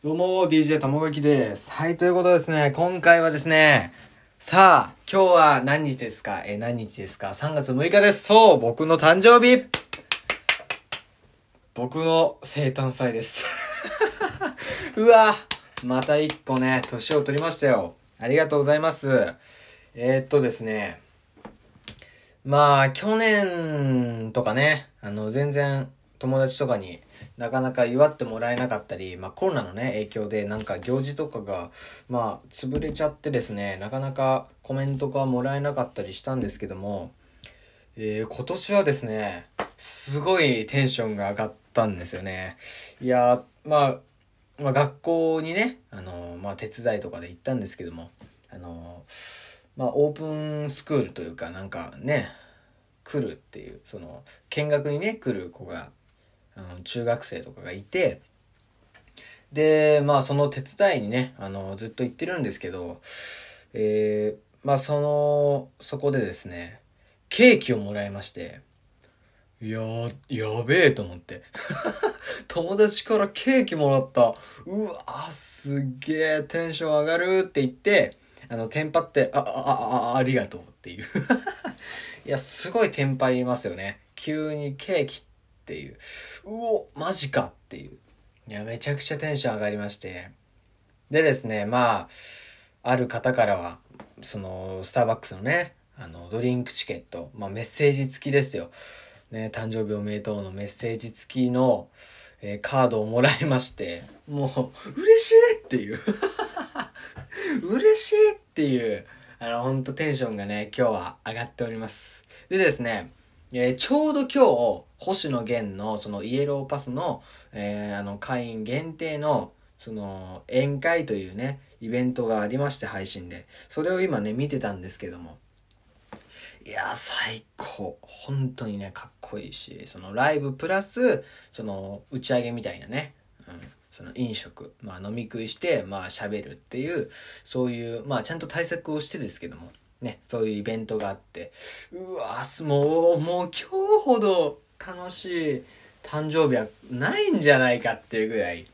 どうも、DJ たもがきです。はい、ということですね、今回はですね、さあ、今日は何日ですか？え、何日ですか ?3 月6日です。そう、僕の誕生日僕の生誕祭です。うわ、また一個ね、年を取りましたよ。ありがとうございます。えー、っとですね、まあ、去年とかね、あの、全然友達とかになかなか祝ってもらえなかったり、まあコロナのね、影響でなんか行事とかが、まあ潰れちゃってですね、なかなかコメントがもらえなかったりしたんですけども、えー、今年はですね、すごいテンションが上がったんですよね。いや、まあ、まあ学校にね、あのーまあ手伝いとかで行ったんですけども、あのーまあオープンスクールというかなんかね、来るっていう、その、見学にね、来る子が、中学生とかがいて、で、まあその手伝いにね、あの、ずっと行ってるんですけど、えー、まあその、そこでですね、ケーキをもらいまして、いやー、やべえと思って。友達からケーキもらった。うわー、すげえテンション上がるって言って、あの、テンパって、あ、あ、あ、あ、ありがとうっていう。いや、すごいテンパりますよね。急にケーキっていう。うお、マジかっていう。いや、めちゃくちゃテンション上がりまして。でですね、まあ、ある方からは、その、スターバックスのね、あの、ドリンクチケット、まあ、メッセージ付きですよ。ね、誕生日おめでとうのメッセージ付きの、えーカードをもらいまして、もう、嬉しいっていう。嬉しいっていう、あの、ほんとテンションがね、今日は上がっております。でですね、えーちょうど今日、星野源のそのイエローパスの、えーあの、会員限定の、その、宴会というね、イベントがありまして、配信で。それを今ね、見てたんですけども。いや、最高。本当にね、かっこいいし、そのライブプラス、その、打ち上げみたいなね、うん、その飲食、まあ飲み食いして、まあ喋るっていう、そういう、まあちゃんと対策をしてですけども、ね、そういうイベントがあって、うわー、もう、もう今日ほど楽しい誕生日はないんじゃないかっていうぐらい、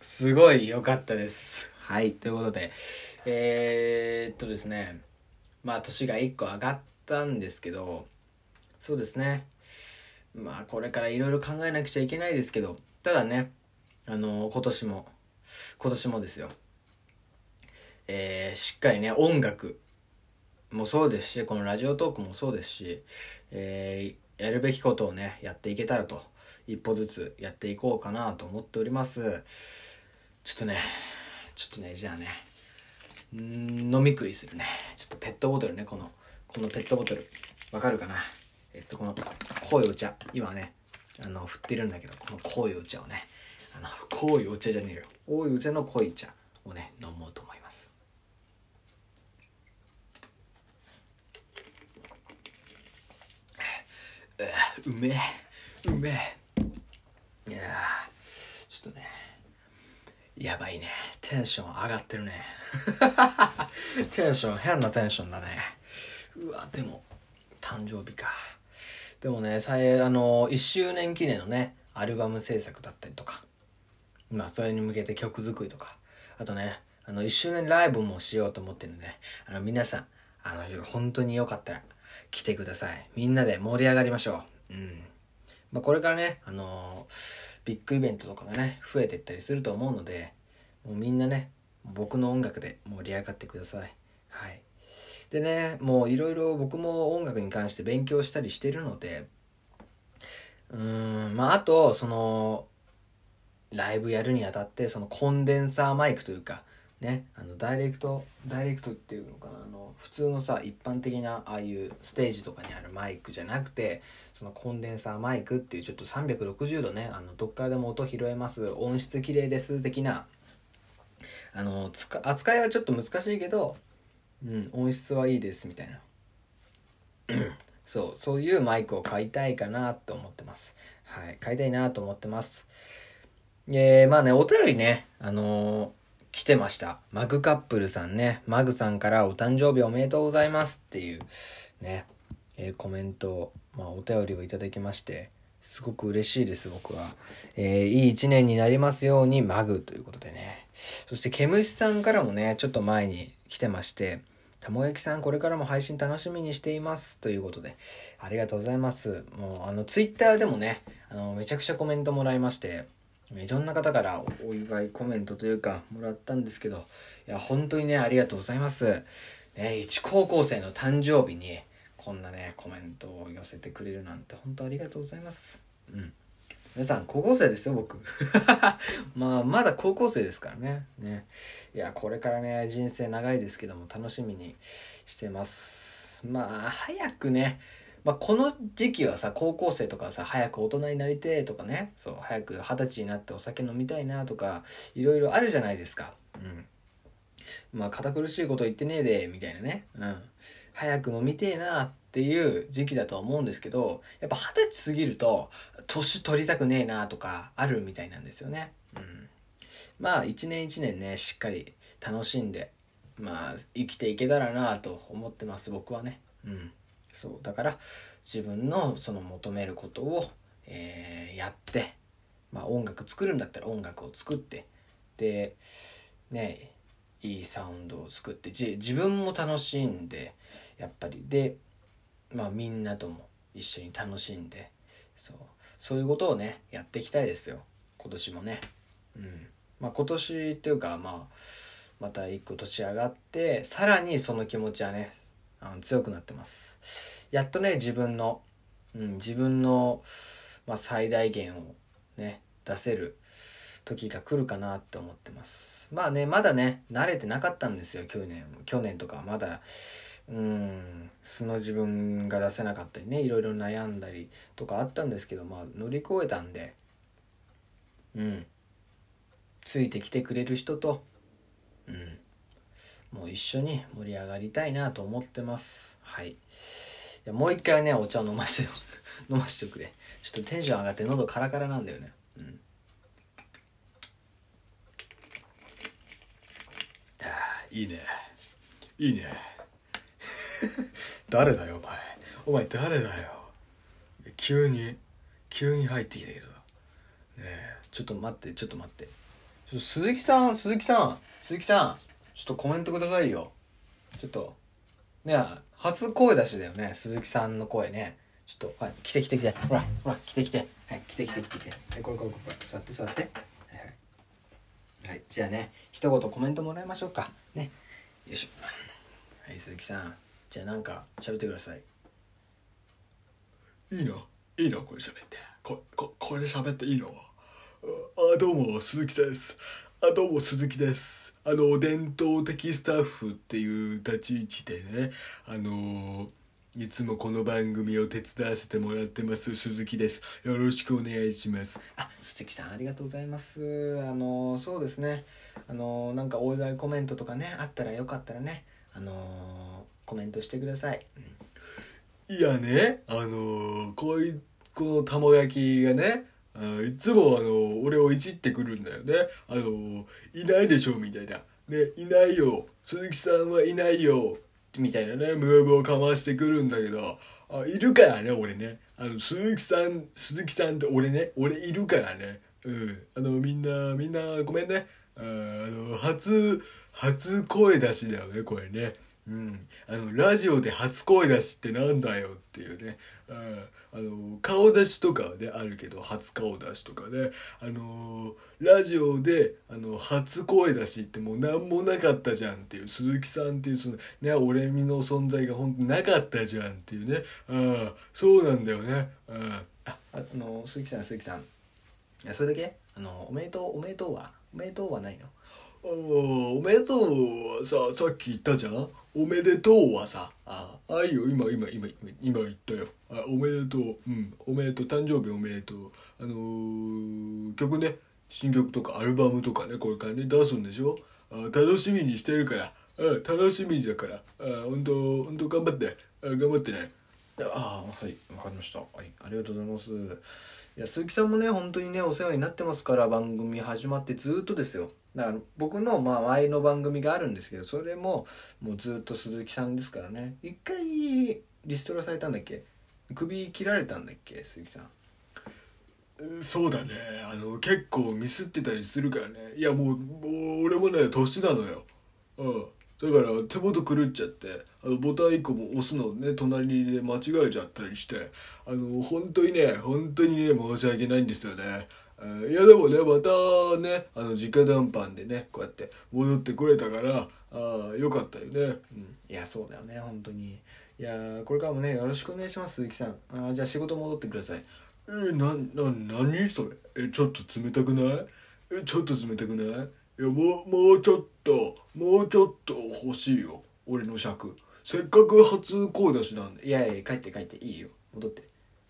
すごい良かったです。はい、ということで、えー、っとですね、まあ年が1個上がったんですけど、そうですね。まあこれからいろいろ考えなくちゃいけないですけど、ただね、あの今年も、今年もですよ。えー、しっかりね、音楽もそうですし、このラジオトークもそうですし、えー、やるべきことをね、やっていけたらと、一歩ずつやっていこうかなと思っております。ちょっとね、ちょっとね、じゃあね、うん飲み食いするね。ちょっとペットボトルね、この、このペットボトル。わかるかな？えっと、この濃いお茶。今ね、あの、振ってるんだけど、この濃いお茶をね、あの、濃いお茶じゃねえよ。濃いお茶の濃い茶をね、飲もうと思います。うめえ、うめえ。いやちょっとね、やばいね。テンション上がってるね。テンション、変なテンションだね。うわ、でも、誕生日か。でもね、さえ、あの、1周年記念のね、アルバム制作だったりとか、まあ、それに向けて曲作りとか、あとね、あの、1周年ライブもしようと思ってるんでね、あの、皆さん、あの、本当によかったら、来てください。みんなで盛り上がりましょう。うん。まあ、これからね、あのビッグイベントとかがね、増えていったりすると思うので、もうみんなね、僕の音楽で盛り上がってください。はい。でね、もういろいろ僕も音楽に関して勉強したりしてるので、うーん、まああと、その、ライブやるにあたって、そのコンデンサーマイクというか、ね、あの、ダイレクト、ダイレクトっていうのかな、あの、普通のさ、一般的な、ああいうステージとかにあるマイクじゃなくて、そのコンデンサーマイクっていうちょっと360度ね、あの、どっからでも音拾えます、音質綺麗です、的な、あの、扱いはちょっと難しいけど、うん、音質はいいです、みたいな。そう、そういうマイクを買いたいかなと思ってます。はい、買いたいなと思ってます。えー、まあね、お便りね、あのー来てました。マグカップルさんね、マグさんからお誕生日おめでとうございますっていう、ね、えーコメント、まあお便りをいただきまして、すごく嬉しいです、僕は。えーいい一年になりますように、マグということでね。そして、毛虫さんからもね、ちょっと前に来てまして、たもやきさん、これからも配信楽しみにしています。ということで、ありがとうございます。もう、あの、ツイッターでもね、あの、めちゃくちゃコメントもらいまして、いろんな方からお祝いコメントというか、もらったんですけど、いや、本当にね、ありがとうございます。ね、一高校生の誕生日に、こんなね、コメントを寄せてくれるなんて、本当ありがとうございます。うん。皆さん、高校生ですよ、僕。まあ、まだ高校生ですからね。ね。いや、これからね、人生長いですけども、楽しみにしてます。まあ、早くね、まあ、この時期はさ、高校生とかさ、早く大人になりてとかね、そう、早く二十歳になってお酒飲みたいなとか、いろいろあるじゃないですか。うん。まあ、堅苦しいこと言ってねえで、みたいなね。うん。早く飲みてえなっていう時期だとは思うんですけど、やっぱ二十歳過ぎると、年取りたくねえなとか、あるみたいなんですよね。うん。まあ、一年一年ね、しっかり楽しんで、まあ、生きていけたらなと思ってます、僕はね。うん。そう。だから、自分のその求めることを、えーやって、まあ、音楽作るんだったら音楽を作って、で、ね、いいサウンドを作って、自分も楽しんで、やっぱり、で、まあ、みんなとも一緒に楽しんで、そう。そういうことをね、やっていきたいですよ。今年もね。うん。まあ、今年っていうか、まあ、また一個年上がって、さらにその気持ちはね、あの強くなってます。やっとね、自分の、うん、自分の、まあ、最大限をね、出せる時が来るかなって思ってます。まあね、まだね、慣れてなかったんですよ、去年。去年とかまだ、うん、素の自分が出せなかったりね、いろいろ悩んだりとかあったんですけど、まあ乗り越えたんで、うん。ついてきてくれる人と、もう一緒に盛り上がりたいなと思ってます。はい。いやもう一回ね、お茶を飲ましてよ。飲ましてくれ。ちょっとテンション上がって喉カラカラなんだよね。うん。あいいね。いいね。誰だよ、お前。お前誰だよ。急に、急に入ってきたけど。ねえ、ちょっと待って、ちょっと待って。鈴木さん、鈴木さん、鈴木さん、ちょっとコメントくださいよ。ちょっと、ね、初声出しだよね、鈴木さんの声ね。ちょっと、はい、来て来て来て。ほら、ほら、来て来て。はい、来て来て来て来て。はい、これこれこれ、座って座って。はい。はい、じゃあね、一言コメントもらいましょうか。ね。よいしょ。はい、鈴木さん。じゃあなんか喋ってください。いいの？いいの？これ喋って。こ、こ、これ喋っていいの？あ、どうも、鈴木です。あ、どうも、鈴木です。あの、伝統的スタッフっていう立ち位置でね、あのいつもこの番組を手伝わせてもらってます、鈴木です。よろしくお願いします。あ、鈴木さんありがとうございます。あの、そうですね。あの、なんかお祝いコメントとかね、あったらよかったらね、あの、コメントしてください。うんいやね、あのこういう、このたも焼きがね、あいつもあの、俺をいじってくるんだよね。あのいないでしょみたいな。ね、いないよ。鈴木さんはいないよ。みたいなね、ムーブをかましてくるんだけど、あいるからね、俺ね。あの、鈴木さん、鈴木さんって俺ね、俺いるからね。うん。あの、みんな、みんな、ごめんね。ああの、初、初声出しだよね、これね。うん。あの、ラジオで初声出しってなんだよっていうね。うん。あの、顔出しとかはね、あるけど、初顔出しとかね。あの、ラジオで、あの、初声出しってもう何もなかったじゃんっていう、鈴木さんっていう、その、ね、俺みの存在が本当になかったじゃんっていうね。ああ、そうなんだよね。ああ。あ、あの、鈴木さん、鈴木さん。いや、それだけ？あの、おめでとう、おめでとうは？おめでとうはないの？おめでとうはさ、さっき言ったじゃん？おめでとうはさ、あ、あいよ、今、今、今、今言ったよ。あ、おめでとう。うん、おめでとう。誕生日おめでとう。あのー、曲ね、新曲とかアルバムとかね、これからね、出すんでしょ？あ楽しみにしてるから。うん、楽しみだから。あ、ほんと、ほんと頑張って。あ頑張ってね。ああはいわかりました。はいありがとうございます。いや鈴木さんもね本当にねお世話になってますから番組始まってずっとですよ。だから僕のまあ前の番組があるんですけどそれももうずっと鈴木さんですからね。一回リストラされたんだっけ？首切られたんだっけ？鈴木さん。そうだね。あの結構ミスってたりするからね。いやもうもう俺もね年なのよ。うん。だから手元狂っちゃってあのボタン1個も押すのね隣で間違えちゃったりしてあの本当にね本当にね申し訳ないんですよね。あいやでもねまたねあの直談判でねこうやって戻ってこれたからあよかったよね、うん。いやそうだよね本当に。いやーこれからもねよろしくお願いします鈴木さん。あーじゃあ仕事戻ってください。えなな何それ？えちょっと冷たくない？えちょっと冷たくない？いやもうもうちょっともうちょっと欲しいよ。俺の尺。せっかく初声出しなんで。いやいや帰って帰っていいよ。戻って。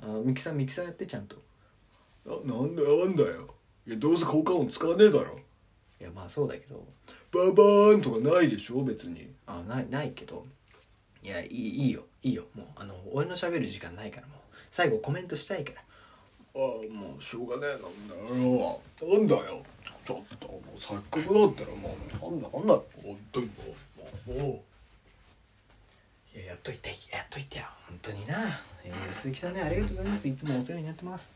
あーミキサーミキサーやってちゃんと。ななんだなんだよ。いやどうせ効果音使わねえだろ。いやまあそうだけど。ババーンとかないでしょ別に。あないないけど。いやいいいいよ。いいよ。もうあの俺の喋る時間ないからもう。最後コメントしたいから。ああもうしょうがねえなんだよなんだよちょっともうせっかくだったらもうなんだなんだ本当にもうもういややっといてやっといてよ。本当にな、えー鈴木さんねありがとうございます。いつもお世話になってます。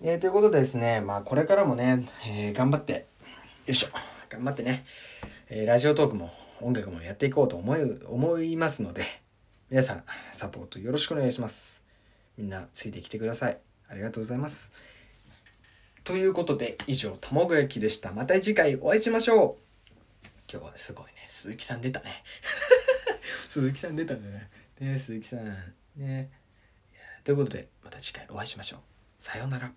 えーということでですねまあこれからもね、えー頑張って。よいしょ。頑張ってね、えーラジオトークも音楽もやっていこうと思い思いますので皆さんサポートよろしくお願いします。みんなついてきてください。ありがとうございます。ということで以上卵焼きでした。また次回お会いしましょう。今日はすごいね。鈴木さん出たね。鈴木さん出たね。ね鈴木さん。ね。ということでまた次回お会いしましょう。さようなら。